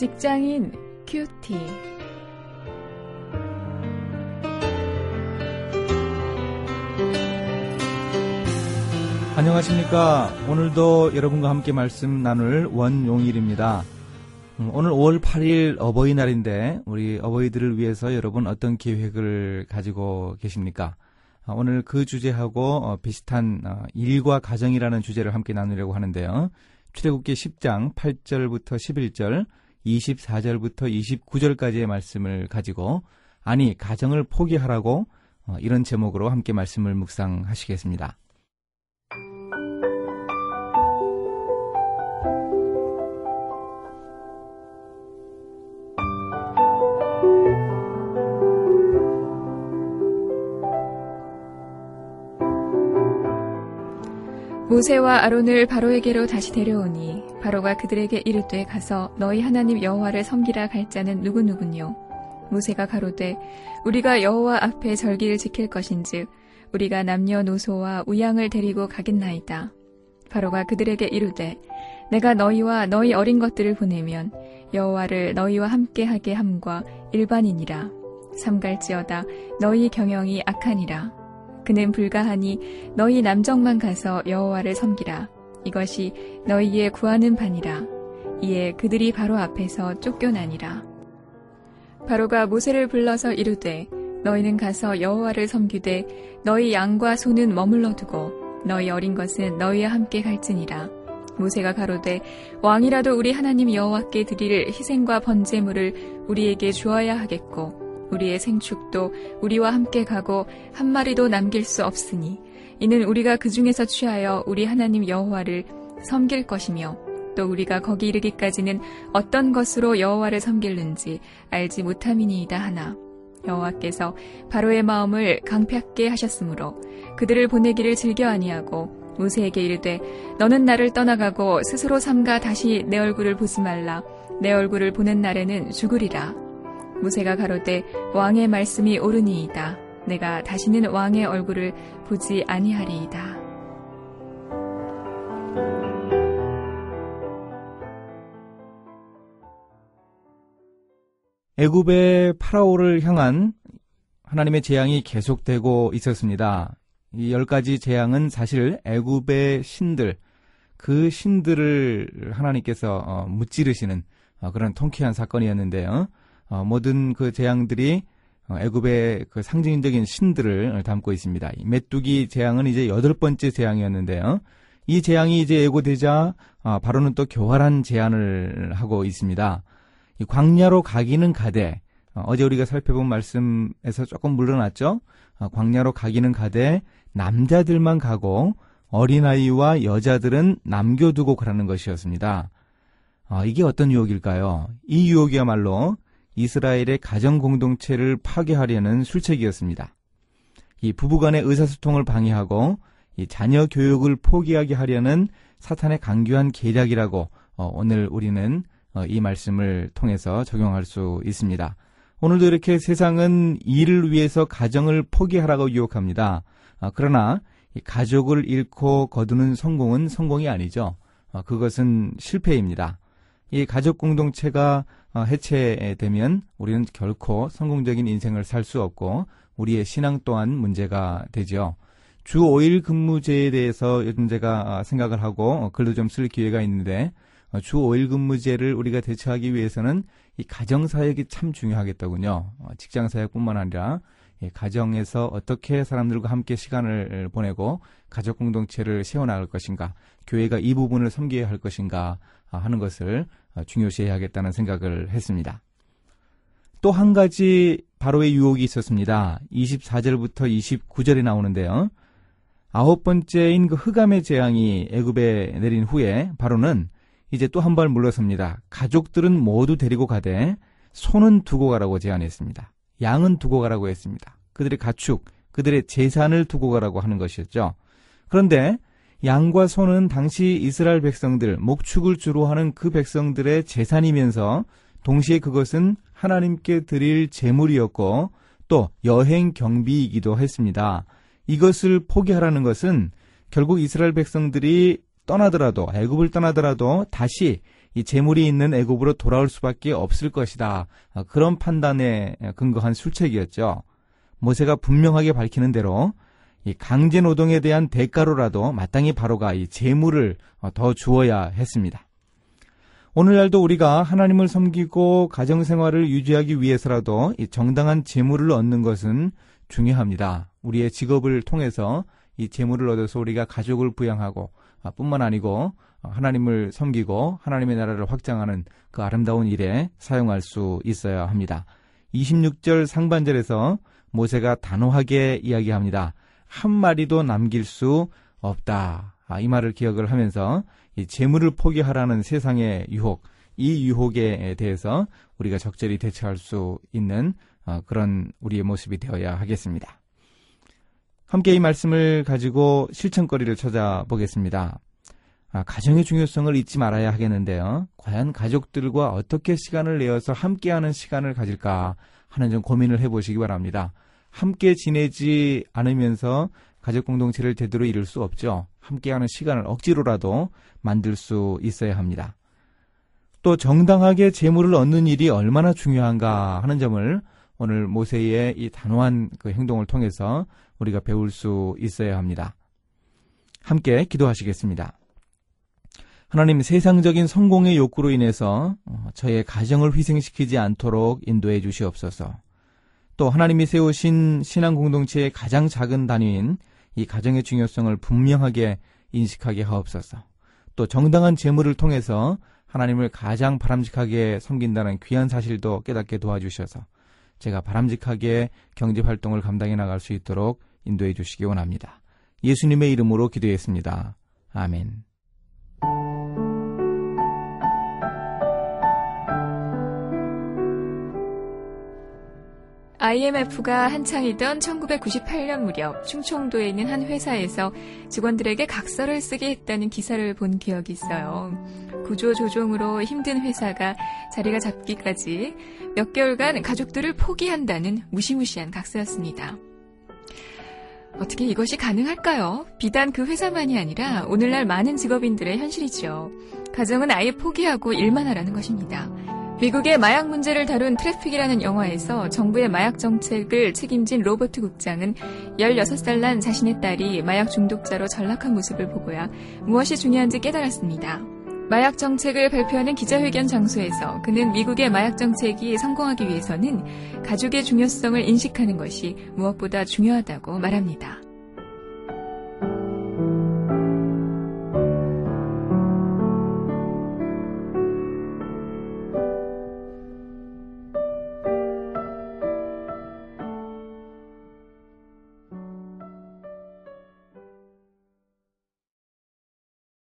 직장인 큐티. 안녕하십니까. 오늘도 여러분과 함께 말씀 나눌 원용일입니다. 음, 오늘 5월 8일 어버이날인데 우리 어버이들을 위해서 여러분 어떤 계획을 가지고 계십니까? 아, 오늘 그 주제하고 어, 비슷한 어, 일과 가정이라는 주제를 함께 나누려고 하는데요. 출애굽기 10장 8절부터 11절, 24절부터 29절까지의 말씀을 가지고 아니 가정을 포기하라고 어, 이런 제목으로 함께 말씀을 묵상하시겠습니다. 모세와 아론을 바로에게로 다시 데려오니 바로가 그들에게 이르되 가서 너희 하나님 여호와를 섬기라 갈 자는 누구누군요 모세가 가로되 우리가 여호와 앞에 절기를 지킬 것인즉 우리가 남녀노소와 우양을 데리고 가겠나이다. 바로가 그들에게 이르되 내가 너희와 너희 어린 것들을 보내면 여호와를 너희와 함께 하게 함과 일반이니라. 삼갈지어다 너희 경영이 악하니라 그는 불가하니 너희 남정만 가서 여호와를 섬기라. 이것이 너희의 구하는 바니라. 이에 그들이 바로 앞에서 쫓겨나니라. 바로가 모세를 불러서 이르되 너희는 가서 여호와를 섬기되 너희 양과 소는 머물러 두고 너희 어린 것은 너희와 함께 갈지니라. 모세가 가로되 왕이라도 우리 하나님 여호와께 드릴 희생과 번제물을 우리에게 주어야 하겠고 우리의 생축도 우리와 함께 가고 한 마리도 남길 수 없으니 이는 우리가 그 중에서 취하여 우리 하나님 여호와를 섬길 것이며 또 우리가 거기 이르기까지는 어떤 것으로 여호와를 섬길는지 알지 못함이니이다 하나. 여호와께서 바로의 마음을 강팍게 하셨으므로 그들을 보내기를 즐겨 아니하고 모세에게 이르되 너는 나를 떠나가고 스스로 삼가 다시 내 얼굴을 보지 말라. 내 얼굴을 보는 날에는 죽으리라 무세가 가로되 왕의 말씀이 옳으니이다. 내가 다시는 왕의 얼굴을 보지 아니하리이다. 애굽의 파라오를 향한 하나님의 재앙이 계속되고 있었습니다. 이 열 가지 재앙은 사실 애굽의 신들, 그 신들을 하나님께서 어, 무찌르시는 어, 그런 통쾌한 사건이었는데요. 어, 모든 그 재앙들이 어, 애굽의 그 상징적인 신들을 담고 있습니다. 이 메뚜기 재앙은 이제 여덟 번째 재앙이었는데요. 이 재앙이 이제 예고되자 어, 바로는 또 교활한 제안을 하고 있습니다. 이 광야로 가기는 가되 어, 어제 우리가 살펴본 말씀에서 조금 물러났죠. 어, 광야로 가기는 가되 남자들만 가고 어린아이와 여자들은 남겨두고 가라는 것이었습니다. 어, 이게 어떤 유혹일까요? 이 유혹이야말로 이스라엘의 가정 공동체를 파괴하려는 술책이었습니다. 이 부부간의 의사소통을 방해하고 이 자녀 교육을 포기하게 하려는 사탄의 강교한 계략이라고 어, 오늘 우리는 어, 이 말씀을 통해서 적용할 수 있습니다. 오늘도 이렇게 세상은 일을 위해서 가정을 포기하라고 유혹합니다. 어, 그러나 가족을 잃고 거두는 성공은 성공이 아니죠. 어, 그것은 실패입니다. 이 가족 공동체가 어, 해체되면 우리는 결코 성공적인 인생을 살 수 없고 우리의 신앙 또한 문제가 되죠. 주 5일 근무제에 대해서 요즘 제가 어, 생각을 하고 글도 좀 쓸 기회가 있는데 어, 주 5일 근무제를 우리가 대처하기 위해서는 이 가정 사역이 참 중요하겠더군요. 직장 사역뿐만 아니라 가정에서 어떻게 사람들과 함께 시간을 보내고 가족 공동체를 세워나갈 것인가, 교회가 이 부분을 섬겨야 할 것인가 하는 것을 중요시해야겠다는 생각을 했습니다. 또 한 가지 바로의 유혹이 있었습니다. 24절부터 29절에 나오는데요. 아홉 번째인 그 흑암의 재앙이 애굽에 내린 후에 바로는 이제 또 한 발 물러섭니다. 가족들은 모두 데리고 가되 손은 두고 가라고 제안했습니다. 양은 두고 가라고 했습니다. 그들의 가축, 그들의 재산을 두고 가라고 하는 것이었죠. 그런데 양과 소는 당시 이스라엘 백성들, 목축을 주로 하는 그 백성들의 재산이면서 동시에 그것은 하나님께 드릴 재물이었고 또 여행 경비이기도 했습니다. 이것을 포기하라는 것은 결국 이스라엘 백성들이 떠나더라도 애굽을 떠나더라도 다시 이 재물이 있는 애굽으로 돌아올 수밖에 없을 것이다. 아, 그런 판단에 근거한 술책이었죠. 모세가 분명하게 밝히는 대로 이 강제 노동에 대한 대가로라도 마땅히 바로가 이 재물을 어, 더 주어야 했습니다. 오늘날도 우리가 하나님을 섬기고 가정 생활을 유지하기 위해서라도 이 정당한 재물을 얻는 것은 중요합니다. 우리의 직업을 통해서 이 재물을 얻어서 우리가 가족을 부양하고 아, 뿐만 아니고 하나님을 섬기고 하나님의 나라를 확장하는 그 아름다운 일에 사용할 수 있어야 합니다. 26절 상반절에서 모세가 단호하게 이야기합니다. 한 마리도 남길 수 없다. 아, 이 말을 기억을 하면서 이 재물을 포기하라는 세상의 유혹, 이 유혹에 대해서 우리가 적절히 대처할 수 있는 어, 그런 우리의 모습이 되어야 하겠습니다. 함께 이 말씀을 가지고 실천거리를 찾아보겠습니다. 아, 가정의 중요성을 잊지 말아야 하겠는데요. 과연 가족들과 어떻게 시간을 내어서 함께하는 시간을 가질까 하는 좀 고민을 해보시기 바랍니다. 함께 지내지 않으면서 가족 공동체를 제대로 이룰 수 없죠. 함께하는 시간을 억지로라도 만들 수 있어야 합니다. 또 정당하게 재물을 얻는 일이 얼마나 중요한가 하는 점을 오늘 모세의 이 단호한 그 행동을 통해서 우리가 배울 수 있어야 합니다. 함께 기도하시겠습니다. 하나님 세상적인 성공의 욕구로 인해서 어, 저의 가정을 희생시키지 않도록 인도해 주시옵소서. 또 하나님이 세우신 신앙 공동체의 가장 작은 단위인 이 가정의 중요성을 분명하게 인식하게 하옵소서. 또 정당한 재물을 통해서 하나님을 가장 바람직하게 섬긴다는 귀한 사실도 깨닫게 도와주셔서 제가 바람직하게 경제 활동을 감당해 나갈 수 있도록 인도해 주시기 원합니다. 예수님의 이름으로 기도했습니다. 아멘. IMF가 한창이던 1998년 무렵 충청도에 있는 한 회사에서 직원들에게 각서를 쓰게 했다는 기사를 본 기억이 있어요. 구조 조정으로 힘든 회사가 자리가 잡기까지 몇 개월간 가족들을 포기한다는 무시무시한 각서였습니다. 어떻게 이것이 가능할까요? 비단 그 회사만이 아니라 오늘날 많은 직업인들의 현실이죠. 가정은 아예 포기하고 일만 하라는 것입니다. 미국의 마약 문제를 다룬 트래픽이라는 영화에서 정부의 마약 정책을 책임진 로버트 국장은 16살 난 자신의 딸이 마약 중독자로 전락한 모습을 보고야 무엇이 중요한지 깨달았습니다. 마약 정책을 발표하는 기자회견 장소에서 그는 미국의 마약 정책이 성공하기 위해서는 가족의 중요성을 인식하는 것이 무엇보다 중요하다고 말합니다.